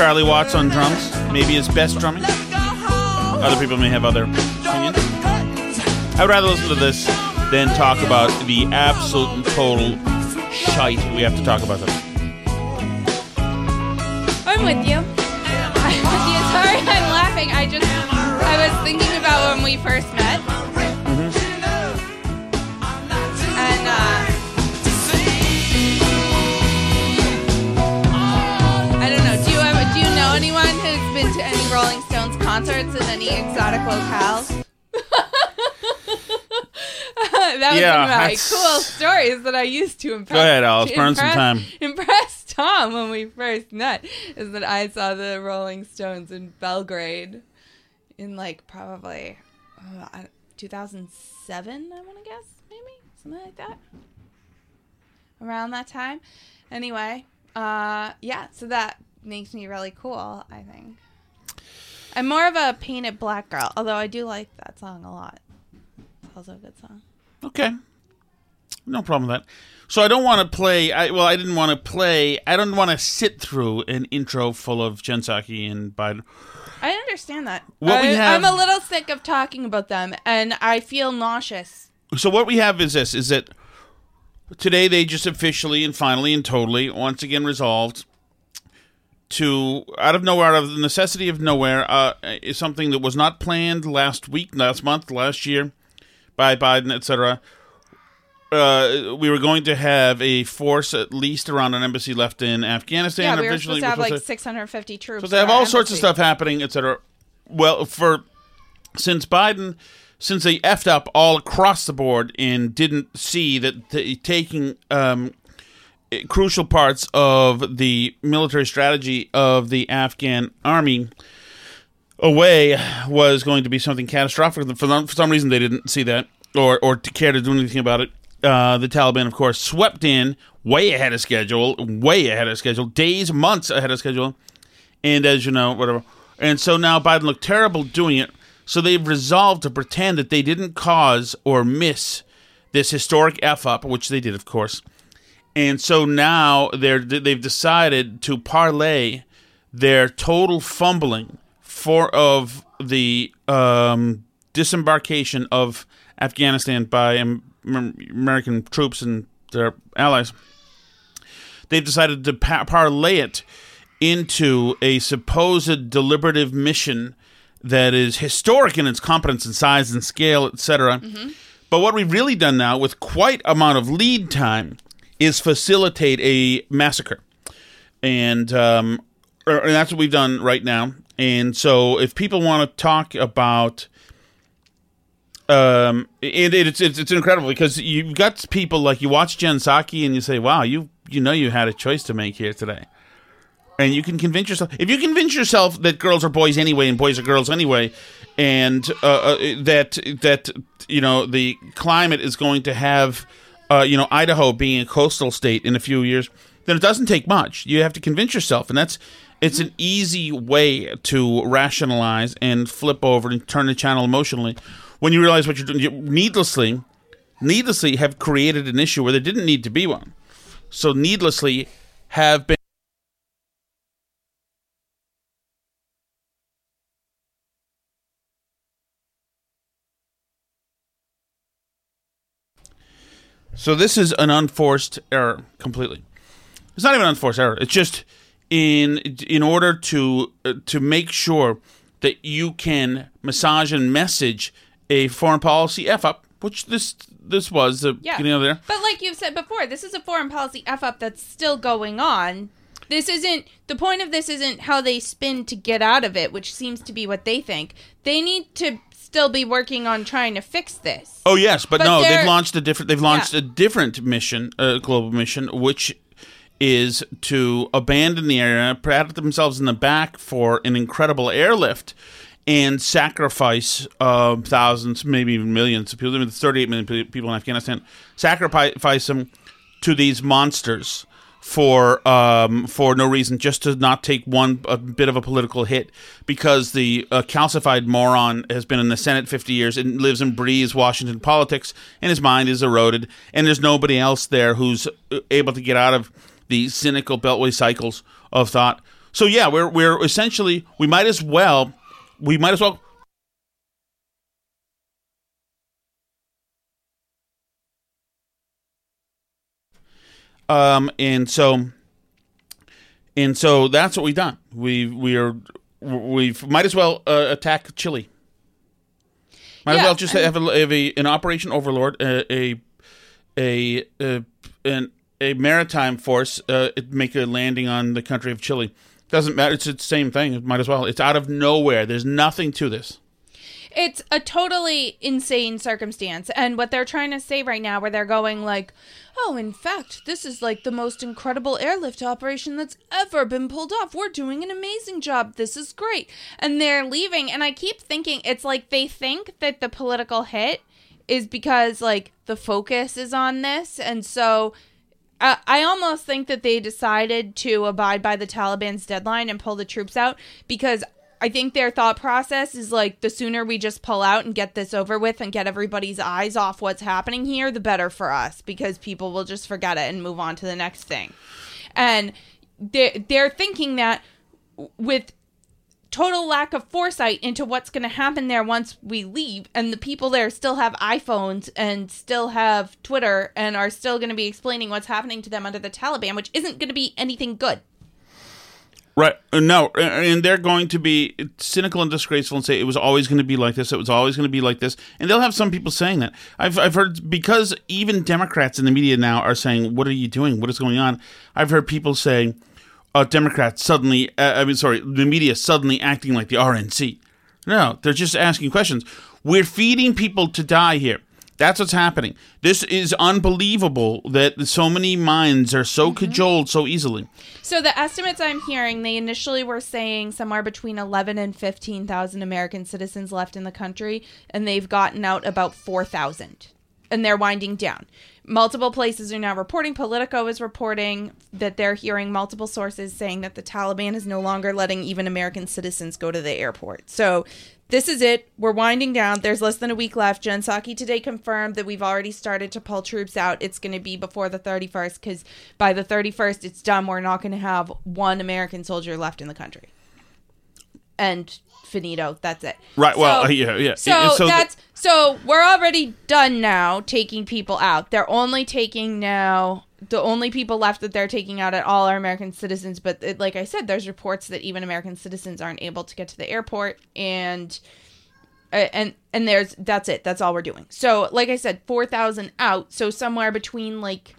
Charlie Watts on drums. Maybe his best drumming. Other people may have other opinions. I would rather listen to this than talk about the absolute and total shite we have to talk about. Them. I'm with you. I'm with you. Sorry, I'm laughing. I just I was thinking about when we first met. Concerts in any exotic locales? that was Yeah, one of my that's- cool stories that I used to impress. Go ahead, Alice. to Burn some time. Impress Tom when we first met is that I saw the Rolling Stones in Belgrade in like probably uh, 2007. I want to guess maybe something like that. Around that time. Anyway, uh, yeah. So that makes me really cool. I think. I'm more of a Paint It Black girl, although I do like that song a lot. It's also a good song. Okay. No problem with that. So I don't want to play. I, well, I didn't want to play. I don't want to sit through an intro full of Jen Psaki and Biden. I understand that. What we have- I'm a little sick of talking about them, and I feel nauseous. So what we have is this: is that today they just officially and finally and totally once again resolved to out of nowhere, out of the necessity of nowhere, uh, is something that was not planned last week, last month, last year by Biden, etc. Uh, we were going to have a force at least around an embassy left in Afghanistan. yeah, we were supposed to have like to- 650 troops. so they have all sorts of stuff happening, etc. Well, for since Biden, since they effed up all across the board and didn't see that the, taking um, crucial parts of the military strategy of the Afghan army away was going to be something catastrophic. For, them, for some reason, they didn't see that or or care to do anything about it. uh, the Taliban, of course, swept in way ahead of schedule, way ahead of schedule, days, months ahead of schedule. And as you know, whatever. And so now Biden looked terrible doing it. So they've resolved to pretend that they didn't cause or miss this historic F up, which they did, of course. And so now they're they've decided to parlay their total fumbling for of the um, disembarkation of Afghanistan by American troops and their allies. They've decided to pa- parlay it into a supposed deliberative mission that is historic in its competence and size and scale, etc. But what we've really done now, with quite amount of lead time, is facilitate a massacre, and um, er, and that's what we've done right now. And so, if people want to talk about um, it, it, it's, it's it's incredible because you've got people like you watch Jen Psaki and you say, "Wow, you you know you had a choice to make here today," and you can convince yourself if you convince yourself that girls are boys anyway and boys are girls anyway, and uh, uh, that that you know the climate is going to have uh, you know Idaho being a coastal state in a few years, then it doesn't take much. You have to convince yourself, and that's it's an easy way to rationalize and flip over and turn the channel emotionally when you realize what you're doing. You needlessly, needlessly have created an issue where there didn't need to be one. So needlessly have been. So this is an unforced error completely. It's not even an unforced error. It's just in in order to uh, to make sure that you can massage and message a foreign policy f up, which this this was the Yeah. beginning of there. But like you've said before, this is a foreign policy f up that's still going on. This isn't the point of this isn't how they spin to get out of it, which seems to be what they think. They need to still be working on trying to fix this. Oh yes, but, But no, they've launched a different. They've launched Yeah. a different mission, a global mission, which is to abandon the area, pat themselves in the back for an incredible airlift, and sacrifice uh, thousands, maybe even millions of people. I mean, 38 million people in Afghanistan. Sacrifice them to these monsters for um, for no reason, just to not take one a bit of a political hit because the uh, calcified moron has been in the Senate 50 years and lives and breathes Washington politics, and his mind is eroded, and there's nobody else there who's uh, able to get out of the cynical beltway cycles of thought. So yeah, we're we're essentially we might as well we might as well Um, and so, and so that's what we've done. We we are we've might as well uh, attack Chile. Might as well just have, a, have a, an Operation Overlord, a a a, a an a maritime force uh, make a landing on the country of Chile. Doesn't matter. It's the same thing. Might as well. It's out of nowhere. There's nothing to this. It's a totally insane circumstance. And what they're trying to say right now, where they're going like, oh, in fact, this is like the most incredible airlift operation that's ever been pulled off. We're doing an amazing job. This is great. And they're leaving. And I keep thinking it's like they think that the political hit is because like the focus is on this. And so I I almost think that they decided to abide by the Taliban's deadline and pull the troops out because I think their thought process is like the sooner we just pull out and get this over with and get everybody's eyes off what's happening here, the better for us because people will just forget it and move on to the next thing. And they they're thinking that with total lack of foresight into what's going to happen there once we leave and the people there still have iPhones and still have Twitter and are still going to be explaining what's happening to them under the Taliban which isn't going to be anything good. Right. No, and they're going to be cynical and disgraceful and say it was always going to be like this. It was always going to be like this. And they'll have some people saying that. I've, I've heard, because even Democrats in the media now are saying, What are you doing? What is going on? I've heard people saying, uh, Democrats suddenly, uh, I mean, sorry, the media suddenly acting like the RNC. No, they're just asking questions. We're feeding people to die here. That's what's happening. This is unbelievable that so many minds are so mm-hmm. cajoled so easily. So the estimates I'm hearing, they initially were saying somewhere between 11 and 15,000 American citizens left in the country and they've gotten out about 4,000. and they're winding down. Multiple places are now reporting. Politico is reporting that they're hearing multiple sources saying that the Taliban is no longer letting even American citizens go to the airport. So this is it. We're winding down. There's less than a week left. Jen Psaki today confirmed that we've already started to pull troops out. It's going to be before the 31st because by the 31st, it's done. We're not going to have one American soldier left in the country. And finito. That's it. Right, well, So- uh, yeah, yeah. So, so that's so we're already done now taking people out. They're only taking now the only people left that they're taking out at all are American citizens. But it, like I said, there's reports that even American citizens aren't able to get to the airport, and uh, and and there's that's it. That's all we're doing. So like I said, four thousand out. So somewhere between like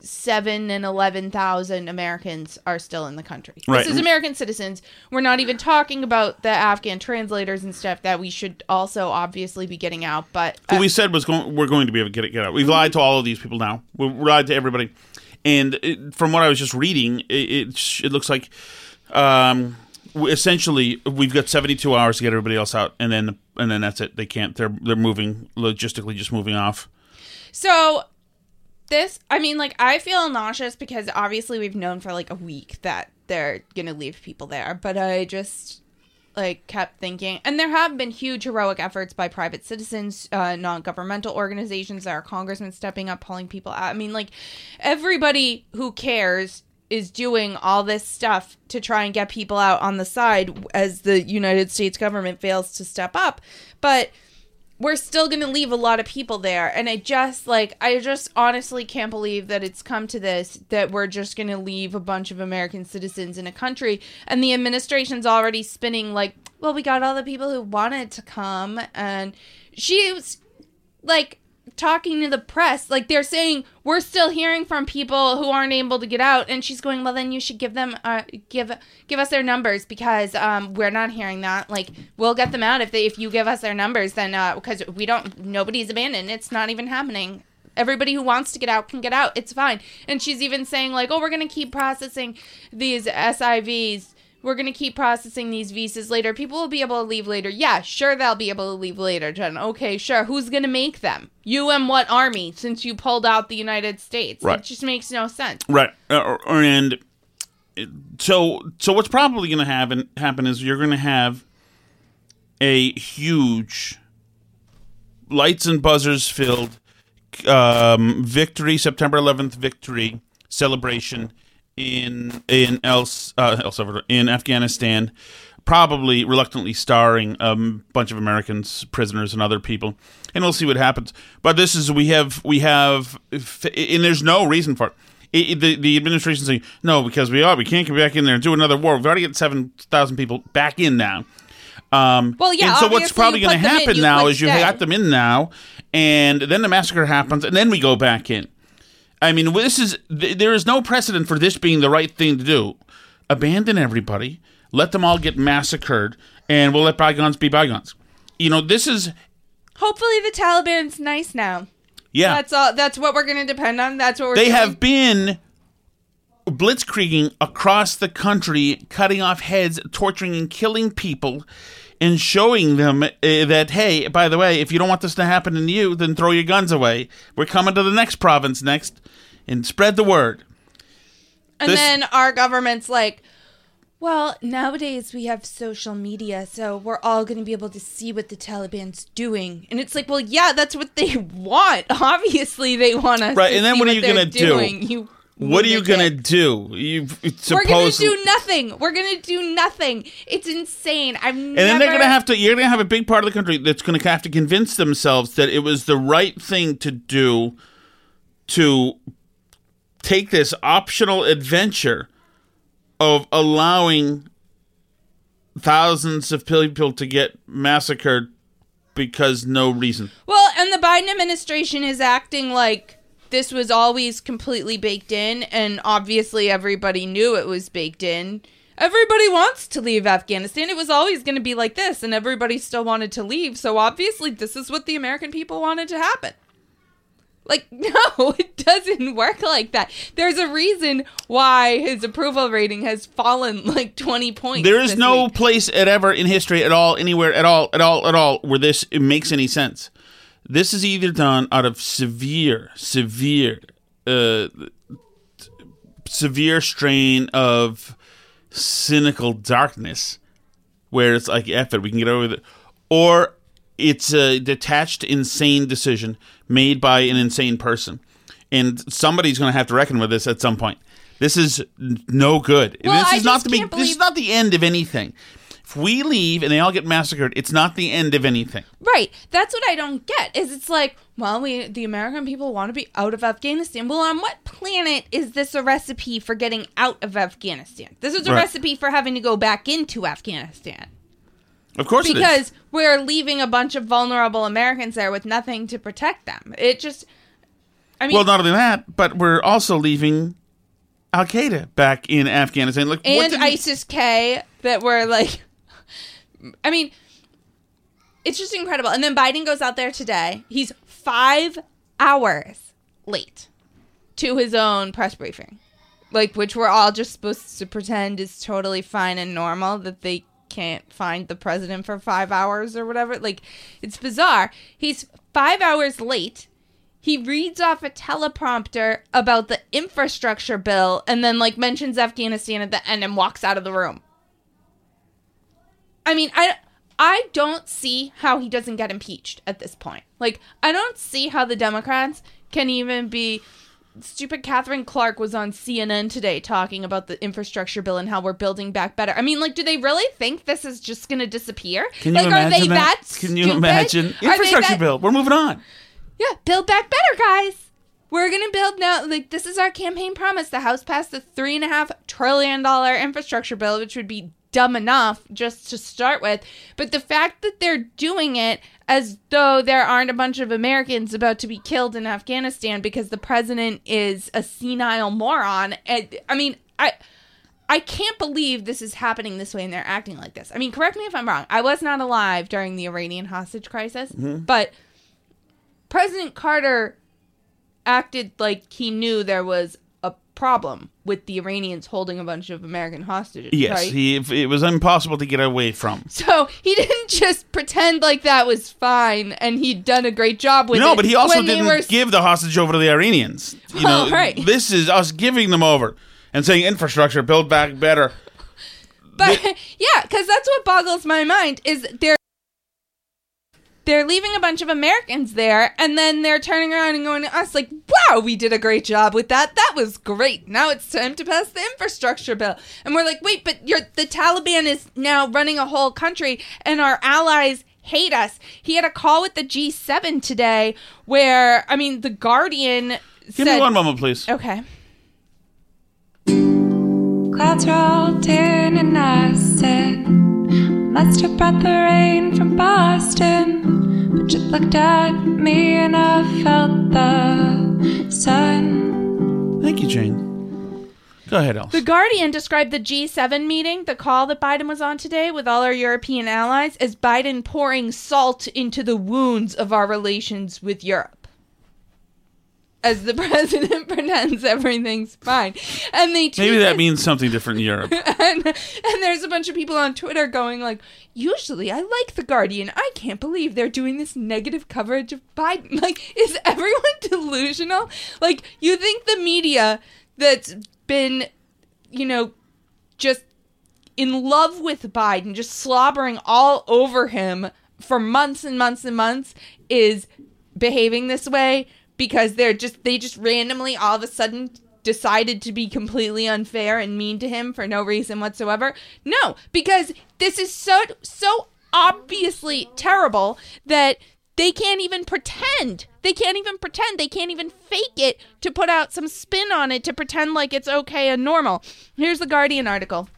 seven and eleven thousand Americans are still in the country. Right. This is American citizens. We're not even talking about the Afghan translators and stuff that we should also obviously be getting out. But uh, we said was going, we're going to be able to get it, get out. We've lied to all of these people now. We've lied to everybody, and it, from what I was just reading, it it, it looks like, um, essentially we've got seventy two hours to get everybody else out, and then and then that's it. They can't. They're they're moving logistically, just moving off. So this, I mean, like I feel nauseous because obviously we've known for like a week that they're gonna leave people there, but I just like kept thinking, and there have been huge heroic efforts by private citizens, uh, non-governmental organizations, there are congressmen stepping up, pulling people out. I mean, like everybody who cares is doing all this stuff to try and get people out on the side as the United States government fails to step up, but we're still going to leave a lot of people there. And i just like i just honestly can't believe that it's come to this that we're just going to leave a bunch of american citizens in a country. And the administration's already spinning like well we got all the people who wanted to come. And she was like talking to the press like they're saying we're still hearing from people who aren't able to get out. And she's going well then you should give them uh give give us their numbers because um we're not hearing that. Like we'll get them out if they if you give us their numbers then uh because we don't nobody's abandoned. It's not even happening. Everybody who wants to get out can get out. It's fine. And she's even saying like oh we're gonna keep processing these sivs we're going to keep processing these visas later. People will be able to leave later. Yeah, sure, they'll be able to leave later, Jen. Okay, sure. Who's going to make them? You and what army since you pulled out the United States? Right. It just makes no sense. Right, uh, and so so what's probably going to happen happen is you're going to have a huge lights and buzzers filled um, victory September 11th victory celebration in in El, uh, El Salvador in Afghanistan probably reluctantly starring a bunch of Americans prisoners and other people. And we'll see what happens. But this is we have we have and there's no reason for it. It, it- the, the administration saying no because we are we can't get back in there and do another war. We've already got 7,000 people back in now. Um, Well, yeah, and so what's probably going to them in, happen now is you got them in now and then the massacre happens and then we go back in I mean, this is th- there is no precedent for this being the right thing to do. Abandon everybody, let them all get massacred, and we'll let bygones be bygones. You know, this is Hopefully the Taliban's nice now. yeah. That's all. That's what we're going to depend on. That's what we're. they doing. have been blitzkrieging across the country, cutting off heads, torturing and killing people, and showing them uh, that hey, by the way, if you don't want this to happen to you, then throw your guns away. We're coming to the next province next, and spread the word. And This- then our government's like, well, nowadays we have social media, so we're all going to be able to see what the Taliban's doing. And it's like, well, yeah, that's what they want. Obviously, they want us. Right, to and then what are you gonna do? You What are you gonna do? You We're gonna do nothing. We're gonna do nothing. It's insane. I've and then they're gonna have to. You're gonna have a big part of the country that's gonna have to convince themselves that it was the right thing to do to take this optional adventure of allowing thousands of people to get massacred because no reason. Well, and the Biden administration is acting like this was always completely baked in, and obviously everybody knew it was baked in. Everybody wants to leave Afghanistan. It was always going to be like this, and everybody still wanted to leave. So obviously, this is what the American people wanted to happen. Like, no, it doesn't work like that. There's a reason why his approval rating has fallen like 20 points. There is no week. place at ever in history at all, anywhere at all, at all, at all, where this makes any sense. This is either done out of severe, severe, uh, severe strain of cynical darkness, where it's like, F it, we can get over it, or it's a detached, insane decision made by an insane person. And somebody's going to have to reckon with this at some point. This is no good. Well, this I is not just the be- this is not the end of anything. If we leave and they all get massacred, it's not the end of anything. Right. That's what I don't get. Is it's like, well, we the American people want to be out of Afghanistan. Well, on what planet is this a recipe for getting out of Afghanistan? This is a Right. recipe for having to go back into Afghanistan. Of course. Because we're leaving a bunch of vulnerable Americans there with nothing to protect them. It just I mean Well, not only that, but we're also leaving Al Qaeda back in Afghanistan. Like, what and ISIS K that were like I mean it's just incredible. And then Biden goes out there today. He's 5 hours late to his own press briefing. Like which we're all just supposed to pretend is totally fine and normal that they can't find the president for 5 hours or whatever. Like it's bizarre. He's 5 hours late. He reads off a teleprompter about the infrastructure bill and then like mentions Afghanistan at the end and walks out of the room. I mean, I I don't see how he doesn't get impeached at this point. Like, I don't see how the Democrats can even be. Stupid Katherine Clark was on CNN today talking about the infrastructure bill and how we're building back better. I mean, like, do they really think this is just going to disappear? Can you like, imagine are they that? that? Can you imagine infrastructure that- bill? We're moving on. yeah, build back better, guys. We're gonna build now. Like this is our campaign promise. The House passed the three and a half trillion dollar infrastructure bill, which would be dumb enough just to start with. But the fact that they're doing it as though there aren't a bunch of Americans about to be killed in Afghanistan because the president is a senile moron. And, I mean, I. I can't believe this is happening this way and they're acting like this. I mean, correct me if I'm wrong. I was not alive during the Iranian hostage crisis, mm-hmm. but President Carter acted like he knew there was problem with the Iranians holding a bunch of American hostages. Yes, right? he, it was impossible to get away from. so he didn't just pretend like that was fine and he'd done a great job with it. no, but he also didn't were- give the hostage over to the Iranians. You know, Oh, right. this is us giving them over and saying infrastructure, build back better. But yeah, because that's what boggles my mind is they're they're leaving a bunch of Americans there, and then they're turning around and going to us like, "Wow, we did a great job with that. That was great. Now it's time to pass the infrastructure bill." And we're like, "Wait, but you're the Taliban is now running a whole country, and our allies." Hate us. He had a call with the G7 today where, I mean, The Guardian Give said. me one moment, please. Okay. Clouds rolled in and I said, Must have brought the rain from Boston. But you looked at me and I felt the sun. Thank you, Jane. Go ahead, Alice. The Guardian described the G7 meeting, the call that Biden was on today with all our European allies, as Biden pouring salt into the wounds of our relations with Europe. As the president pretends everything's fine. And they Maybe that means something different in Europe. and, and there's a bunch of people on Twitter going like, usually I like the Guardian. I can't believe they're doing this negative coverage of Biden. Like, is everyone delusional? Like, you think the media that's been, you know, just in love with Biden, just slobbering all over him for months and months and months is behaving this way because they're just they just randomly all of a sudden decided to be completely unfair and mean to him for no reason whatsoever. No, because this is so so obviously terrible that they can't even pretend. They can't even pretend. They can't even fake it to put out some spin on it to pretend like it's okay and normal. Here's the Guardian article.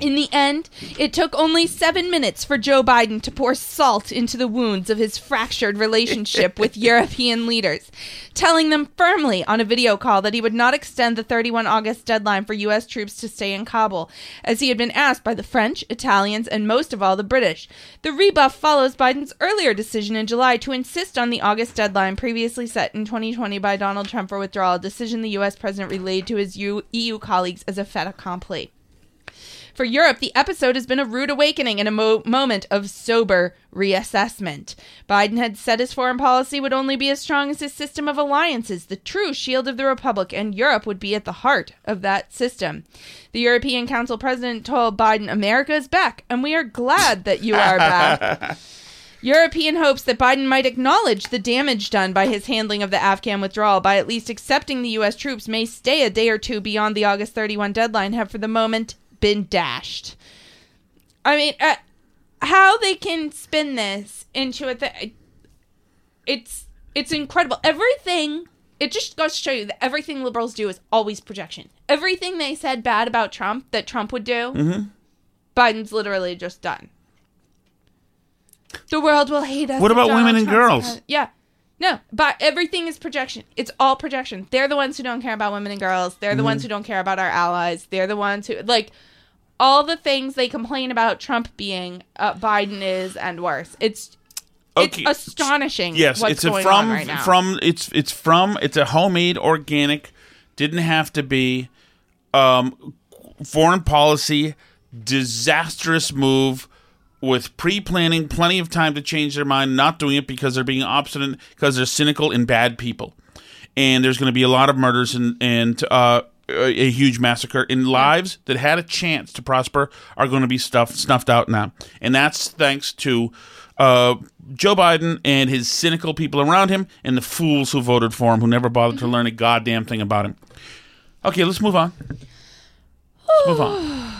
In the end, it took only seven minutes for Joe Biden to pour salt into the wounds of his fractured relationship with European leaders, telling them firmly on a video call that he would not extend the 31 August deadline for U.S. troops to stay in Kabul, as he had been asked by the French, Italians, and most of all the British. The rebuff follows Biden's earlier decision in July to insist on the August deadline previously set in 2020 by Donald Trump for withdrawal, a decision the U.S. president relayed to his EU colleagues as a fait accompli. For Europe, the episode has been a rude awakening and a mo- moment of sober reassessment. Biden had said his foreign policy would only be as strong as his system of alliances, the true shield of the Republic, and Europe would be at the heart of that system. The European Council president told Biden, America is back, and we are glad that you are back. European hopes that Biden might acknowledge the damage done by his handling of the Afghan withdrawal by at least accepting the U.S. troops may stay a day or two beyond the August 31 deadline have for the moment been dashed. I mean, uh, how they can spin this into a thing, it's it's incredible. Everything it just goes to show you that everything liberals do is always projection. Everything they said bad about Trump that Trump would do, Biden's literally just done. The world will hate us. What about Donald women and Trump's girls? Yeah. No, but everything is projection. It's all projection. They're the ones who don't care about women and girls. They're the Mm-hmm. ones who don't care about our allies. They're the ones who like all the things they complain about Trump being, uh, Biden is, and worse. It's Okay. it's astonishing. Yes, it's a from right from it's it's from it's a homemade organic. Didn't have to be um foreign policy disastrous move with pre-planning plenty of time to change their mind not doing it because they're being obstinate because they're cynical and bad people and there's going to be a lot of murders and and uh a huge massacre in lives that had a chance to prosper are going to be stuffed snuffed out now and that's thanks to uh, Joe Biden and his cynical people around him and the fools who voted for him who never bothered to learn a goddamn thing about him. Okay, let's move on. Let's move on.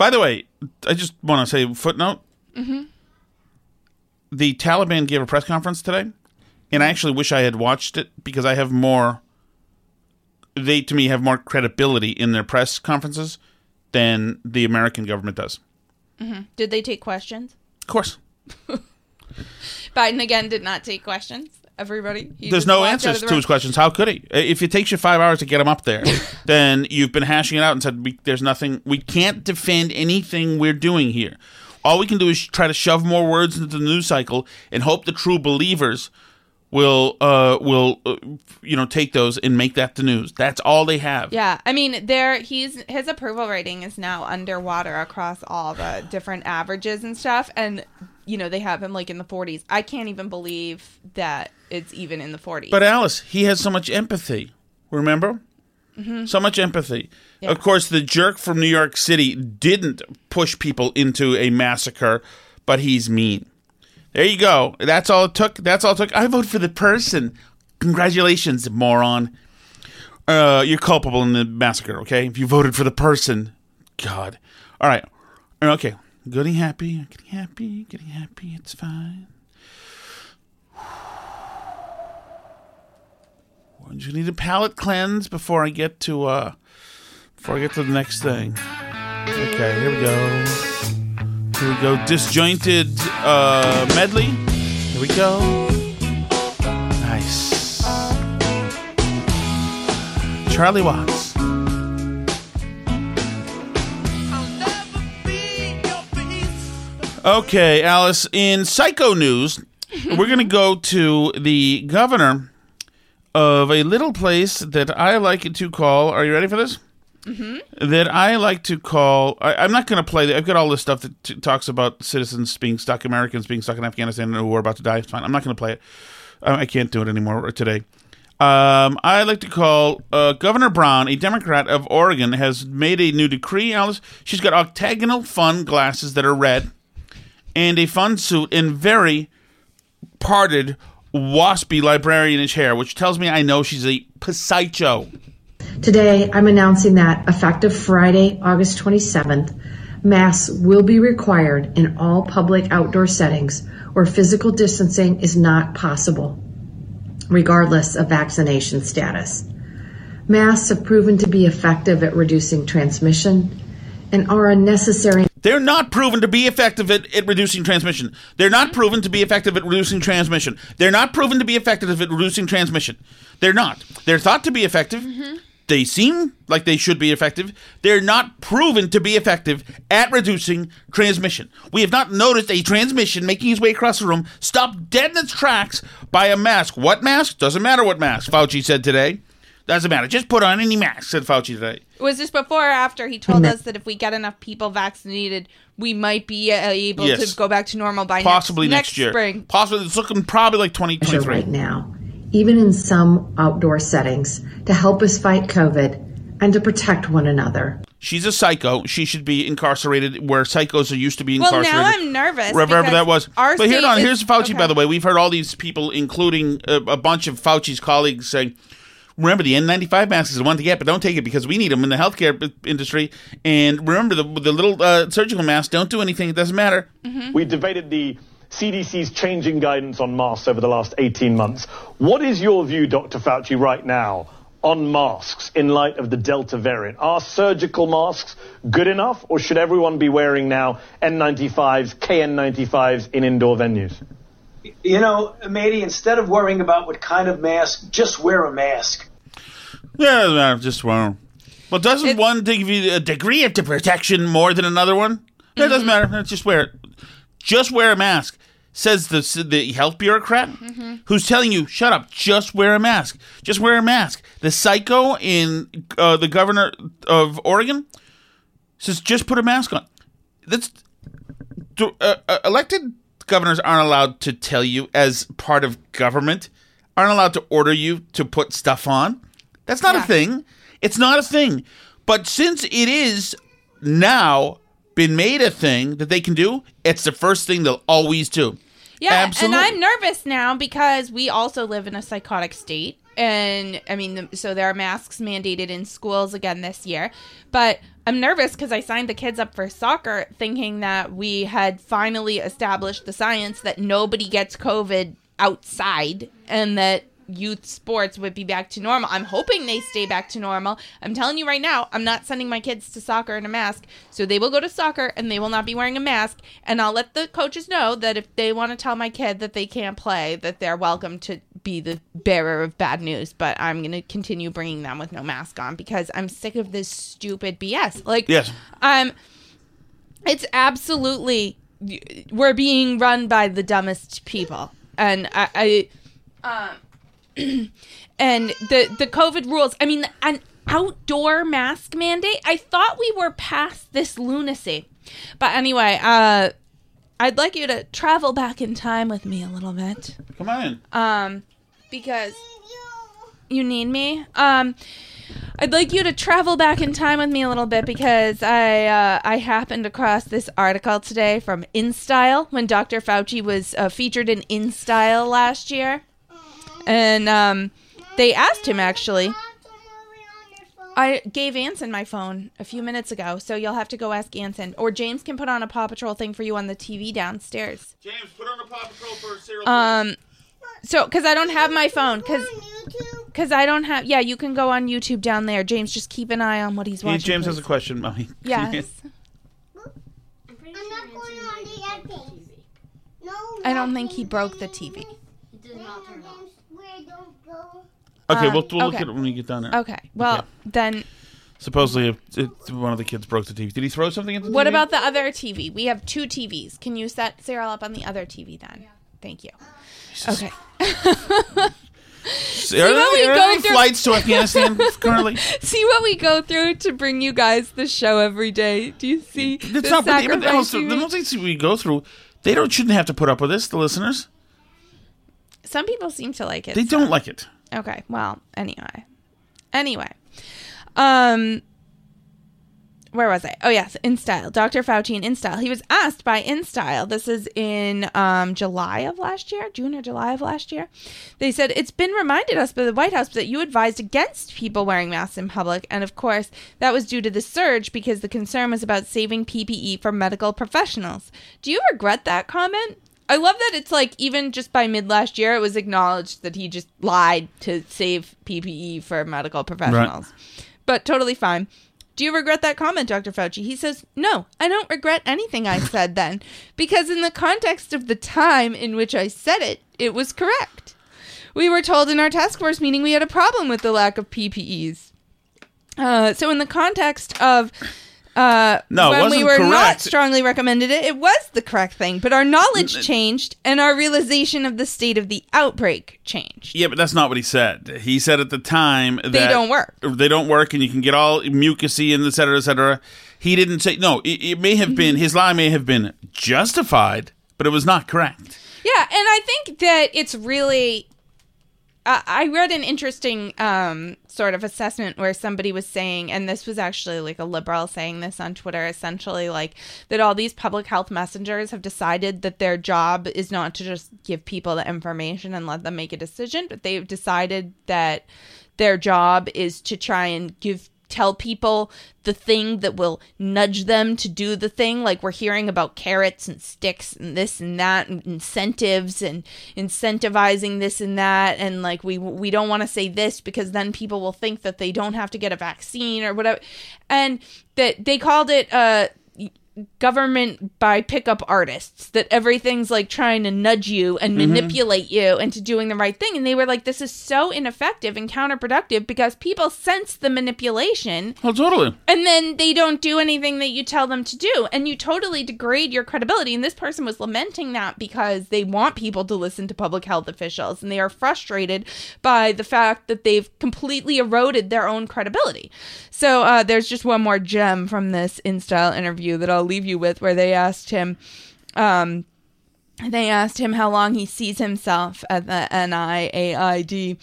By the way, I just want to say footnote. Mm-hmm. The Taliban gave a press conference today, and I actually wish I had watched it because I have more. They to me have more credibility in their press conferences than the American government does. Mm-hmm. Did they take questions? Of course. Biden again did not take questions. Everybody. He There's no answers the to his questions. How could he? If it takes you five hours to get him up there, then you've been hashing it out and said, "There's nothing. We can't defend anything we're doing here. All we can do is try to shove more words into the news cycle and hope the true believers will, uh, will, uh, you know, take those and make that the news. That's all they have. Yeah, I mean, there he's his approval rating is now underwater across all the different averages and stuff, and you know they have him like in the 40s. I can't even believe that it's even in the 40s. But Alice, he has so much empathy. Remember? So much empathy. Of course, the jerk from New York City didn't push people into a massacre, but he's mean. There you go. That's all it took. That's all it took. I vote for the person. Congratulations, moron. Uh, you're culpable in the massacre, okay? If you voted for the person. God. All right. Okay. Getting happy. Getting happy. Getting happy. It's fine. I just need a palate cleanse before I get to uh before I get to the next thing. Okay, here we go. Here we go. Disjointed uh medley. Here we go. Nice. Charlie Watts. I'll never be your peace. Okay, Alice, in psycho news, we're going to go to the governor of a little place that I like to call. Are you ready for this? Mm-hmm. That I like to call. I, I'm not going to play. I've got all this stuff that t- talks about citizens being stuck, Americans being stuck in Afghanistan who are about to die. It's fine. I'm not going to play it. I, I can't do it anymore today. Um, I like to call uh, Governor Brown, a Democrat of Oregon, has made a new decree. Alice, she's got octagonal fun glasses that are red and a fun suit and very parted waspy librarianish hair, which tells me I know she's a psycho. Today, I'm announcing that effective Friday, August 27th, masks will be required in all public outdoor settings where physical distancing is not possible, regardless of vaccination status. Masks have proven to be effective at reducing transmission and are a necessary They're not proven to be effective at, at reducing transmission. They're not proven to be effective at reducing transmission. They're not proven to be effective at reducing transmission. They're not. They're thought to be effective. Mm-hmm. They seem like they should be effective. They're not proven to be effective at reducing transmission. We have not noticed a transmission making its way across the room stopped dead in its tracks by a mask. What mask? Doesn't matter what mask, Fauci said today. Doesn't matter. Just put on any mask, said Fauci today. Was this before or after he told us that if we get enough people vaccinated, we might be uh, able Yes. to go back to normal by Possibly next, next, year. spring? Possibly. It's looking probably like measure 2023. right now, even in some outdoor settings, to help us fight COVID and to protect one another. She's a psycho. She should be incarcerated where psychos are used to be Well, incarcerated. now I'm nervous. Wherever that was. Our But here on, is- here's Fauci, by the way. We've heard all these people, including a, a bunch of Fauci's colleagues, saying, remember, the N95 mask is the one to get, but don't take it because we need them in the healthcare b- industry. And remember, the, the little uh, surgical masks don't do anything. It doesn't matter. Mm-hmm. We debated the CDC's changing guidance on masks over the last 18 months. What is your view, Dr. Fauci, right now on masks in light of the Delta variant? Are surgical masks good enough, or should everyone be wearing now N95s, KN95s in indoor venues? You know, Mady, instead of worrying about what kind of mask, just wear a mask. Yeah, it doesn't matter. Just one. Well, doesn't It's- one give you a degree of protection more than another one? That Mm-hmm. doesn't matter. Just wear it. Just wear a mask. Says the the health bureaucrat Mm-hmm. who's telling you, "Shut up. Just wear a mask. Just wear a mask." The psycho in uh, the governor of Oregon says, "Just put a mask on." That's uh, uh, elected governors aren't allowed to tell you as part of government aren't allowed to order you to put stuff on that's not a thing it's not a thing but since it is now been made a thing that they can do it's the first thing they'll always do Yeah, Absolutely. and I'm nervous now because we also live in a psychotic state. And I mean, the- so there are masks mandated in schools again this year. But I'm nervous because I signed the kids up for soccer thinking that we had finally established the science that nobody gets COVID outside and that youth sports would be back to normal. I'm hoping they stay back to normal. I'm telling you right now, I'm not sending my kids to soccer in a mask. So they will go to soccer and they will not be wearing a mask. And I'll let the coaches know that if they want to tell my kid that they can't play, that they're welcome to be the bearer of bad news. But I'm going to continue bringing them with no mask on because I'm sick of this stupid BS. Like, Yes. um, it's absolutely we're being run by the dumbest people, and I, I um, and the the COVID rules. I mean, an outdoor mask mandate. I thought we were past this lunacy, but anyway, uh, I'd like you to travel back in time with me a little bit come on um because you need me um i'd like you to travel back in time with me a little bit because i uh, i happened across this article today from instyle when dr fauci was uh, featured in instyle last year and um they asked him actually I gave Anson my phone a few minutes ago, so you'll have to go ask Anson. Or James can put on a Paw Patrol thing for you on the TV downstairs. james put on a paw patrol for cereal Um, so because I don't have my phone, because because I don't have. Yeah, you can go on YouTube down there. James, just keep an eye on what he's Hey, watching. james has a question mommy Yes, I'm not going on the airplane. No, I don't think he broke the TV. It does not turn off. Where don't go. okay Um, we'll, we'll look at it when we get down there Okay, well Okay. then, supposedly if, if one of the kids broke the tv did he throw something at the TV? what TV? about the other TV? We have two TVs. Can you set Sarah up on the other TV then? Thank you. Okay. Are there, what we are there go any through- flights to afghanistan currently See what we go through to bring you guys the show every day. Do you see That's the not but even sacrifice also, the make? most things we go through, they don't shouldn't have to put up with this. The listeners, Some people seem to like it. they so- don't like it. Okay. Well, anyway. Anyway. Um where was I? Oh yes, InStyle. Dr. Fauci in InStyle. He was asked by InStyle. This is in um, July of last year, June or July of last year. They said it's been reminded us by the White House that you advised against people wearing masks in public, and of course that was due to the surge because the concern was about saving PPE for medical professionals. Do you regret that comment? I love that it's like even just by mid last year, it was acknowledged that he just lied to save PPE for medical professionals. But totally fine. Do you regret that comment, Dr. Fauci? He says, No, I don't regret anything I said then, because in the context of the time in which I said it, it was correct. We were told in our task force meeting we had a problem with the lack of PPEs. Uh, so, in the context of Uh, No, it when we were not strongly recommended it, it was the correct thing. But our knowledge changed, and our realization of the state of the outbreak changed. Yeah, but that's not what he said. He said at the time that don't work. They don't work, and you can get all mucusy and et cetera, et cetera. He didn't say no. It, it may have been his lie may have been justified, but it was not correct. Yeah, and I think that it's really. I read an interesting um, sort of assessment where somebody was saying, and this was actually like a liberal saying this on Twitter, essentially like that all these public health messengers have decided that their job is not to just give people the information and let them make a decision, but they've decided that their job is to try and give tell people the thing that will nudge them to do the thing. Like we're hearing about carrots and sticks and this and that and incentives and incentivizing this and that. And like we we don't want to say this because then people will think that they don't have to get a vaccine or whatever. And that they called it uh government by pickup artists that everything's like trying to nudge you and manipulate you into doing the right thing. And they were like this is so ineffective and counterproductive because people sense the manipulation Well, totally. and then they don't do anything that you tell them to do. And you totally degrade your credibility. And this person was lamenting that because they want people to listen to public health officials and they are frustrated by the fact that they've completely eroded their own credibility. So uh, there's just one more gem from this InStyle interview that I'll leave you with where they asked him um, they asked him how long he sees himself at the NIAID.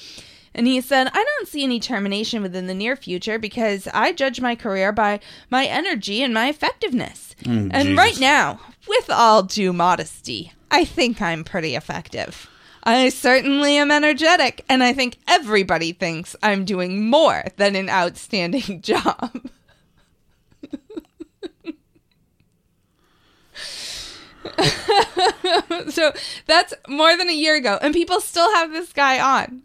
And he said, I don't see any termination within the near future because I judge my career by my energy and my effectiveness. and Jesus. right now, with all due modesty, I think I'm pretty effective. I certainly am energetic, and I think everybody thinks I'm doing more than an outstanding job. so that's more than a year ago, and people still have this guy on.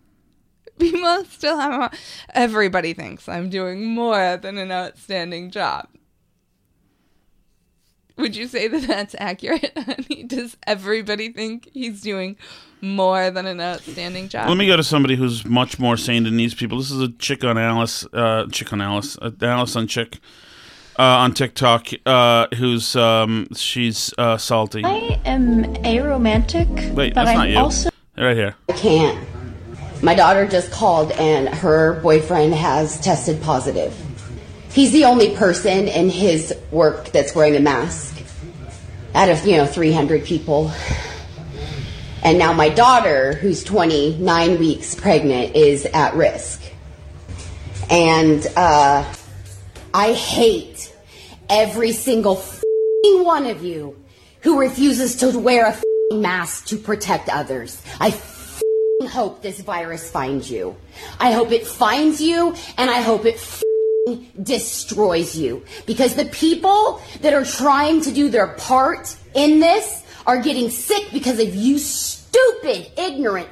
People still have on. Everybody thinks I'm doing more than an outstanding job. Would you say that that's accurate, honey? Does everybody think he's doing more than an outstanding job? Let me go to somebody who's much more sane than these people. This is a chick on Alice, uh, chick on Alice, uh, Alice on chick uh, on TikTok, uh, who's um, she's uh, salty. I am aromantic, Wait, but that's I'm not you. also Right here. I can't. My daughter just called and her boyfriend has tested positive. He's the only person in his work that's wearing a mask out of, you know, 300 people. And now my daughter, who's 29 weeks pregnant, is at risk. And uh, I hate every single one of you who refuses to wear a mask to protect others. I hope this virus finds you. I hope it finds you, and I hope it destroys you. Because the people that are trying to do their part in this are getting sick because of you stupid, ignorant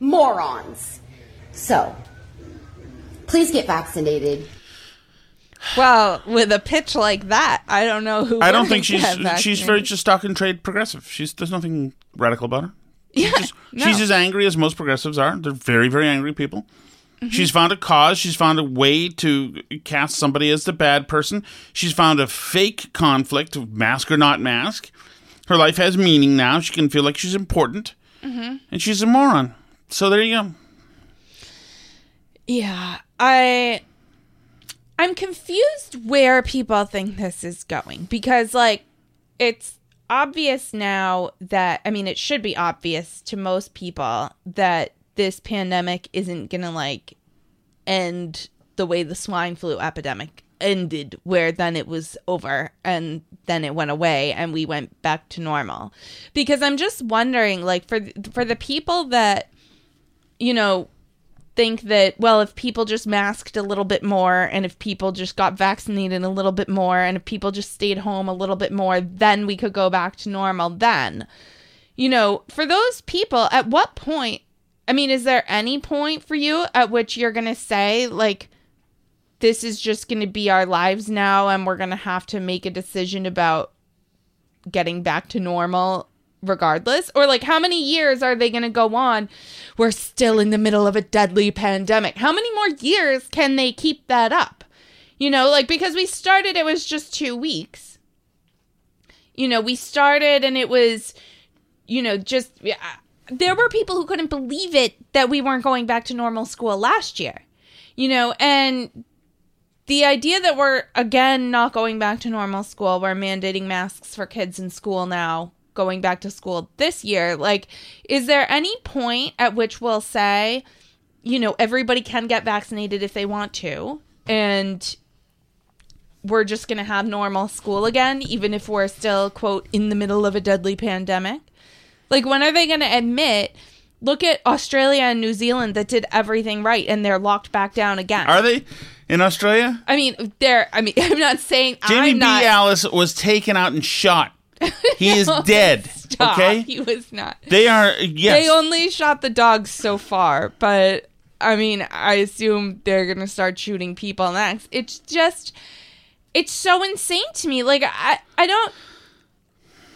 morons. So, please get vaccinated. Well, with a pitch like that, I don't know who. I don't think she's she's very just stock and trade progressive. She's there's nothing radical about her. Yeah, no. She's as angry as most progressives are. They're very very angry people. Mm-hmm. She's found a cause. She's found a way to cast somebody as the bad person. She's found a fake conflict mask or not mask. Her life has meaning now. She can feel like she's important, Mm-hmm. and she's a moron. So there you go. Yeah, I I'm confused where people think this is going because like it's obvious now that I mean it should be obvious to most people that this pandemic isn't going to like end the way the swine flu epidemic ended where then it was over and then it went away and we went back to normal. Because i'm just wondering like for for the people that you know think that well if people just masked a little bit more and if people just got vaccinated a little bit more and if people just stayed home a little bit more then we could go back to normal then. You know for those people at what point i mean is there any point for you at which you're going to say like this is just going to be our lives now and we're going to have to make a decision about getting back to normal regardless or like how many years are they going to go on we're still in the middle of a deadly pandemic how many more years can they keep that up You know, like because we started, it was just two weeks. You know, we started and it was, you know, just yeah, there were people who couldn't believe it that we weren't going back to normal school last year. You know, and the idea that we're again not going back to normal school, we're mandating masks for kids in school now, going back to school this year, like, is there any point at which we'll say, you know, everybody can get vaccinated if they want to, and we're just going to have normal school again, even if we're still, quote, in the middle of a deadly pandemic? Like, when are they going to admit? Look at Australia and New Zealand that did everything right and they're locked back down again. Are they in Australia? I mean, they're. I mean, I'm not saying Jamie I'm B. not. Alice was taken out and shot. He is No, dead. stop. Okay, he was not. they are. Yes, They only shot the dogs so far, but I mean, I assume they're gonna start shooting people next. It's just, it's so insane to me. Like I, I don't.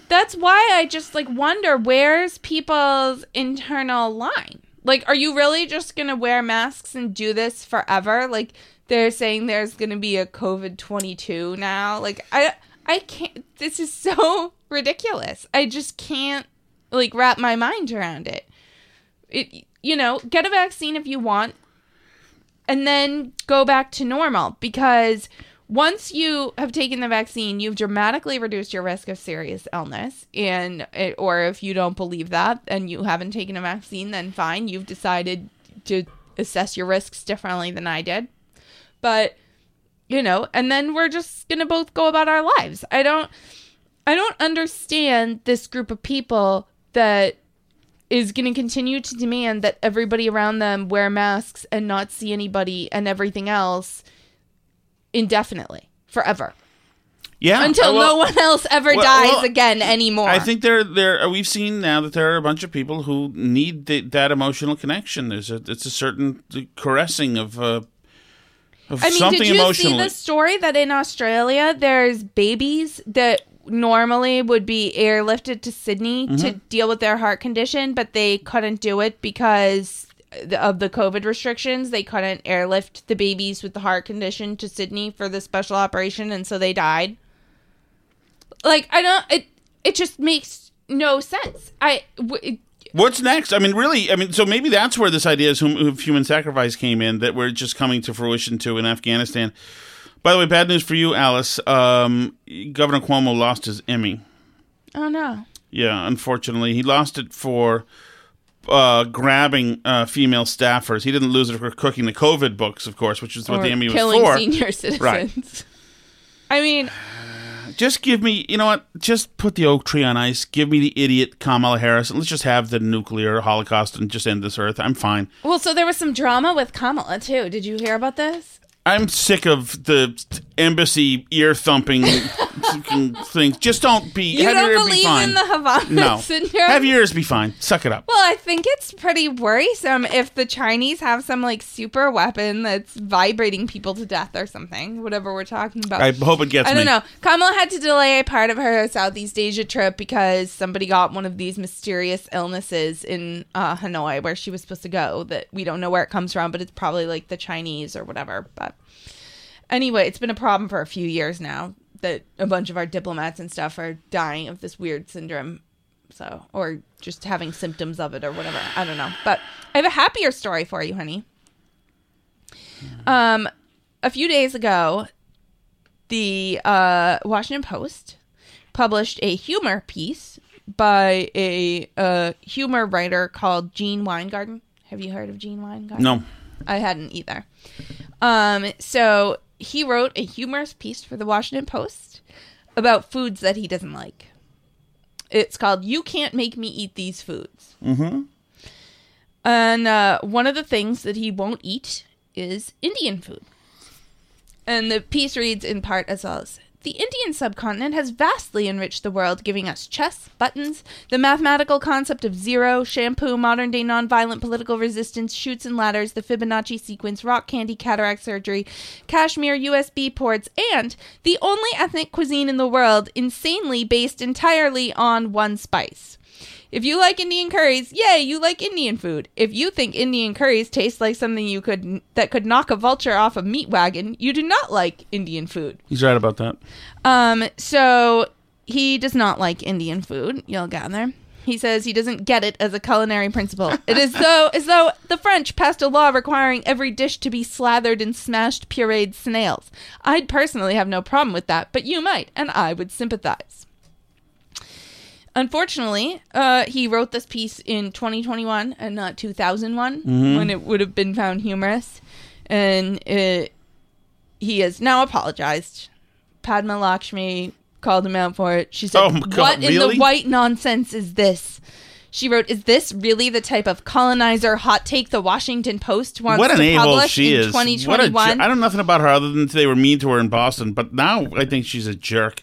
That's why I just like wonder where's people's internal line. Like, are you really just gonna wear masks and do this forever? Like, they're saying there's gonna be a COVID twenty two now. Like, I, I can't. This is so ridiculous. I just can't like wrap my mind around it. It, you know, get a vaccine if you want, and then go back to normal because once you have taken the vaccine, you've dramatically reduced your risk of serious illness. And, it, or if you don't believe that and you haven't taken a vaccine, then fine, you've decided to assess your risks differently than I did. But, you know, and then we're just going to both go about our lives. I don't, I don't understand this group of people that is going to continue to demand that everybody around them wear masks and not see anybody and everything else indefinitely forever yeah. until uh, well, no one else ever well, dies well, again anymore. I think there, there. uh, We've seen now that there are a bunch of people who need the, that emotional connection. There's a, it's a certain caressing of, uh, of I mean, something did you see the story that in Australia there's babies that normally would be airlifted to Sydney to Mhm. deal with their heart condition, but they couldn't do it because of the COVID restrictions. They couldn't airlift the babies with the heart condition to Sydney for the special operation, and so they died. Like I don't. It it just makes no sense. I. W- What's next? I mean, really, I mean, so maybe that's where this idea of of human sacrifice came in that we're just coming to fruition to in Afghanistan. By the way, bad news for you, Alice. Um, Governor Cuomo lost his Emmy. oh no. Yeah, unfortunately, he lost it for uh, grabbing uh, female staffers. He didn't lose it for cooking the COVID books, of course, which is what Or the Emmy was for. killing senior citizens. Right. I mean, Just give me, you know what? Just put the oak tree on ice. Give me the idiot Kamala Harris, and let's just have the nuclear holocaust and just end this earth. I'm fine. well, so there was some drama with Kamala too. Did you hear about this? I'm sick of the embassy ear thumping things. Just don't be. You have don't your be believe fine. in the Havana no. syndrome? Have your ears be fine. Suck it up. Well, I think it's pretty worrisome if the Chinese have some like super weapon that's vibrating people to death or something. Whatever we're talking about. I hope it gets I don't me. know. Kamala had to delay a part of her Southeast Asia trip because somebody got one of these mysterious illnesses in uh, Hanoi where she was supposed to go that we don't know where it comes from, but it's probably like the Chinese or whatever. But anyway, it's been a problem for a few years now that a bunch of our diplomats and stuff are dying of this weird syndrome. So, or just having symptoms of it or whatever. I don't know. But I have a happier story for you, honey. Um, a few days ago, the uh, Washington Post published a humor piece by a uh, humor writer called Gene Weingarten. Have you heard of Gene Weingarten? No. I hadn't either. Um, so he wrote a humorous piece for the Washington Post about foods that he doesn't like. It's called "You Can't Make Me Eat These Foods." Mm-hmm. And uh, one of the things that he won't eat is Indian food. And the piece reads in part as follows The Indian subcontinent has vastly enriched the world, giving us chess, buttons, the mathematical concept of zero, shampoo, modern day nonviolent political resistance, shoots and ladders, the Fibonacci sequence, rock candy, cataract surgery, cashmere, USB ports, and the only ethnic cuisine in the world insanely based entirely on one spice. If you like Indian curries, yay, you like Indian food. If you think Indian curries taste like something you could that could knock a vulture off a meat wagon, you do not like Indian food. He's right about that. Um, so he does not like Indian food. You'll gather. He says he doesn't get it as a culinary principle. It is though as though the French passed a law requiring every dish to be slathered in smashed pureed snails. I'd personally have no problem with that, but you might, and I would sympathize. Unfortunately, uh, he wrote this piece in 2021 and not 2001 Mhm. when it would have been found humorous, and it, he has now apologized. Padma Lakshmi called him out for it. She said, Oh, God, "What in the white nonsense is this?" She wrote, "Is this really the type of colonizer hot take the Washington Post wants what an to publish she in is. What a 2021?" jer- I know nothing about her other than they were mean to her in Boston, but now I think she's a jerk.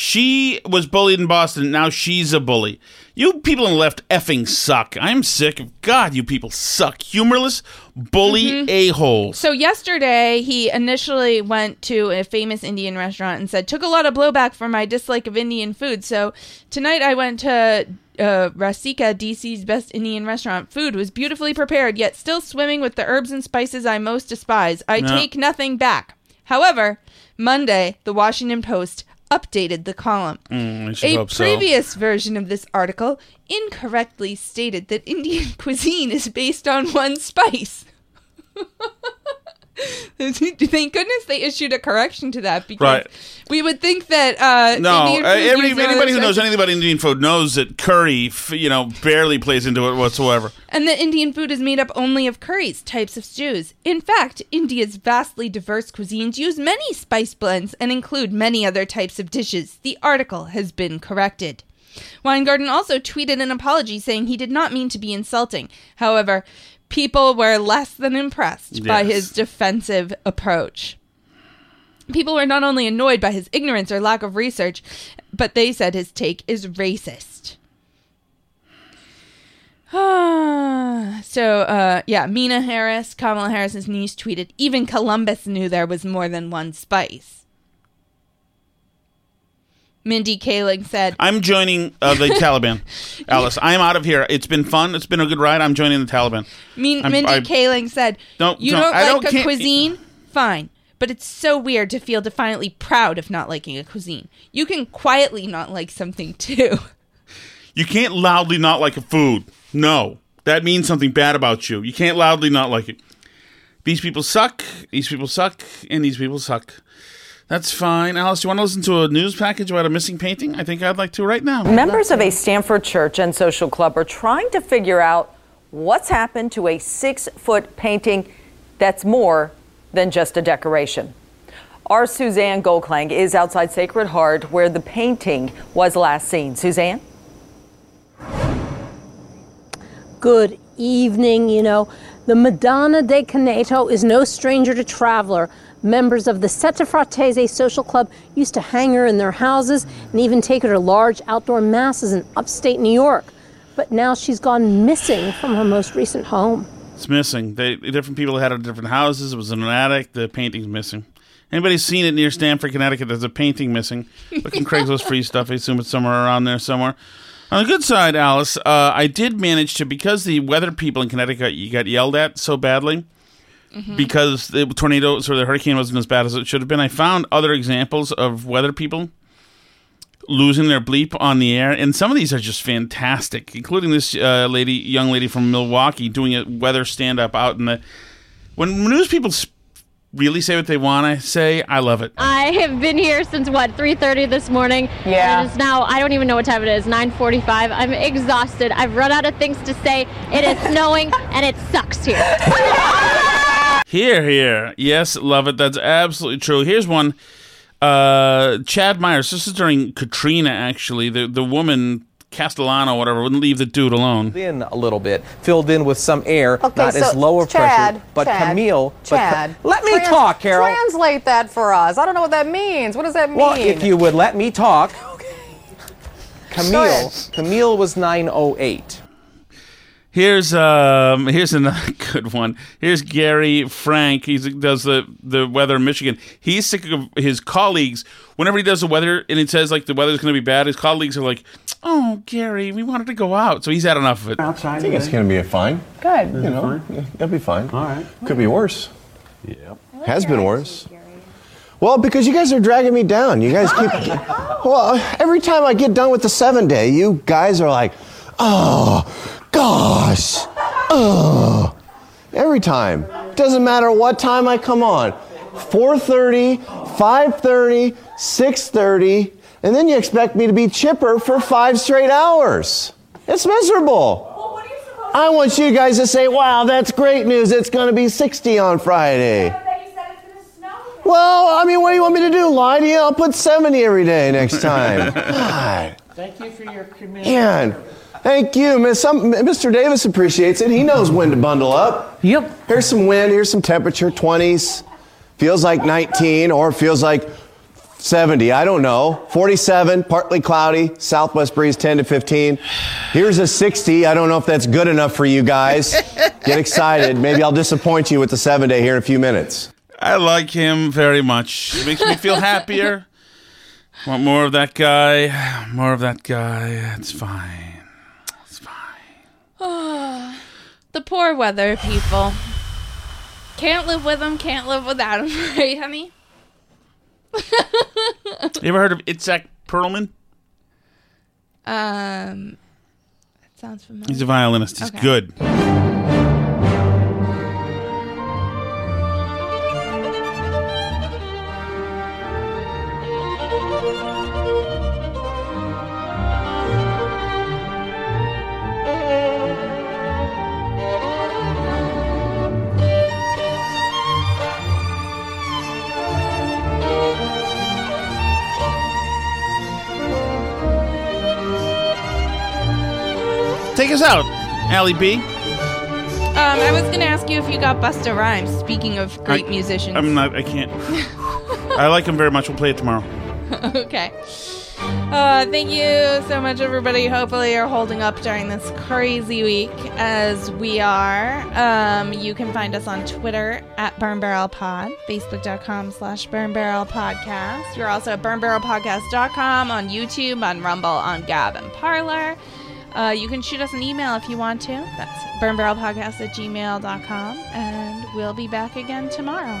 She was bullied in Boston. Now she's a bully. You people on the left effing suck. I'm sick of God. You people suck. Humorless bully Mm-hmm. a holes. So yesterday, he initially went to a famous Indian restaurant and said, "Took a lot of blowback for my dislike of Indian food." So tonight, I went to uh, Rasika, DC's best Indian restaurant. Food was beautifully prepared, yet still swimming with the herbs and spices I most despise. I Yeah. take nothing back. However, Monday, the Washington Post updated the column. Mm, A hope so. previous version of this article incorrectly stated that Indian cuisine is based on one spice. Thank goodness they issued a correction to that because Right. we would think that uh, No, Indian uh, every, anybody who knows anything about Indian food knows that curry, you know, barely plays into it whatsoever. and that Indian food is made up only of curries, types of stews. In fact, India's vastly diverse cuisines use many spice blends and include many other types of dishes. The article has been corrected. Weingarten also tweeted an apology saying he did not mean to be insulting. However, people were less than impressed by his defensive approach. People were not only annoyed by his ignorance or lack of research, but they said his take is racist. so, uh, yeah, Meena Harris, Kamala Harris's niece, tweeted, even Columbus knew there was more than one spice. Mindy Kaling said, I'm joining uh, the Taliban, Alice. I'm out of here. It's been fun. It's been a good ride. I'm joining the Taliban. Min- I'm- Mindy I- Kaling said, Don't- "You don't- don't, I like don't a cuisine? Fine, but it's so weird to feel defiantly proud of not liking a cuisine. You can quietly not like something too." You can't loudly not like a food. No. That means something bad about you. You can't loudly not like it. These people suck. These people suck. And these people suck. That's fine. Alice, you want to listen to a news package about a missing painting? I think I'd like to right now. Members of a Stamford church and social club are trying to figure out what's happened to a six foot painting that's more than just a decoration. Our Suzanne Goldklang is outside Sacred Heart where the painting was last seen. Suzanne? Good evening. You know, the Madonna de Canneto is no stranger to traveler. Members of the Sette Fratese Social Club used to hang her in their houses and even take her to large outdoor masses in upstate New York. But now she's gone missing from her most recent home. It's missing. They different people had it in different houses. It was in an attic. The painting's missing. Anybody seen it near Stamford, Connecticut? There's a painting missing. Looking Craigslist free stuff. I assume it's somewhere around there somewhere. On the good side, Alice, uh, I did manage to because the weather people in Connecticut you got yelled at so badly because the tornadoes or the hurricane wasn't as bad as it should have been. I found other examples of weather people losing their bleep on the air, and some of these are just fantastic, including this uh, lady, young lady from Milwaukee, doing a weather stand up out in the. When news people really say what they want to say, I love it. I have been here since what 3:30 this morning. Yeah. And it is now I don't even know what time it is. 9:45. I'm exhausted. I've run out of things to say. It is snowing and it sucks here. Here, here. Yes, love it. That's absolutely true. Here's one. Uh, Chad Myers. This is during Katrina, actually. The the woman Castellano, whatever, wouldn't leave the dude alone. in a little bit, filled in with some air, Okay, not so as low of Chad, pressure. But Chad, Camille, but Chad, let me trans- talk, Carol. Translate that for us. I don't know what that means. What does that mean? well, if you would let me talk. okay. Camille. Camille was 908. Here's um here's another good one. Here's Gary Frank. He does the the weather in Michigan. He's sick of his colleagues. Whenever he does the weather and it says like the weather's going to be bad, his colleagues are like, "Oh, Gary, we wanted to go out." So he's had enough of it. Outside. I think it's going to be a fine. Good. You know, it'll be fine. All right. Could be worse. Yep. Has been worse. Well, because you guys are dragging me down. You guys keep. Well, every time I get done with the seven day, you guys are like, oh, gosh. Oh. Every time. Doesn't matter what time I come on. 4.30, 5.30, 6.30, and then you expect me to be chipper for five straight hours. It's miserable. I want you guys to say, wow, that's great news. It's going to be 60 on Friday. Well, I mean, what do you want me to do? Lie to you? I'll put 70 every day next time. God. Thank you for your commitment. Man, thank you. Miss- some- Mr. Davis appreciates it. He knows when to bundle up. Yep. Here's some wind. Here's some temperature 20s. Feels like 19 or feels like 70. I don't know. 47, partly cloudy. Southwest breeze 10 to 15. Here's a 60. I don't know if that's good enough for you guys. Get excited. Maybe I'll disappoint you with the seven day here in a few minutes. I like him very much. It makes me feel happier. Want more of that guy? More of that guy. It's fine. the poor weather people. Can't live with them, can't live without them, right, honey? You ever heard of Itzhak Perlman? Um, that sounds familiar. He's a violinist. He's Okay. good. Take us out, Allie B. Um, I was gonna ask you if you got Busta Rhymes. Speaking of great I- musicians. I'm not. I can't. I like him very much. We'll play it tomorrow. okay. Uh, thank you so much, everybody. Hopefully, you're holding up during this crazy week as we are. Um, you can find us on Twitter at Burn Barrel Pod, Facebook.com slash Burn Barrel Podcast. You're also at Burn BurnBarrelPodcast.com on YouTube, on Rumble, on Gab, and Parler. Uh, you can shoot us an email if you want to. That's burnbarrelpodcast at gmail.com. And we'll be back again tomorrow.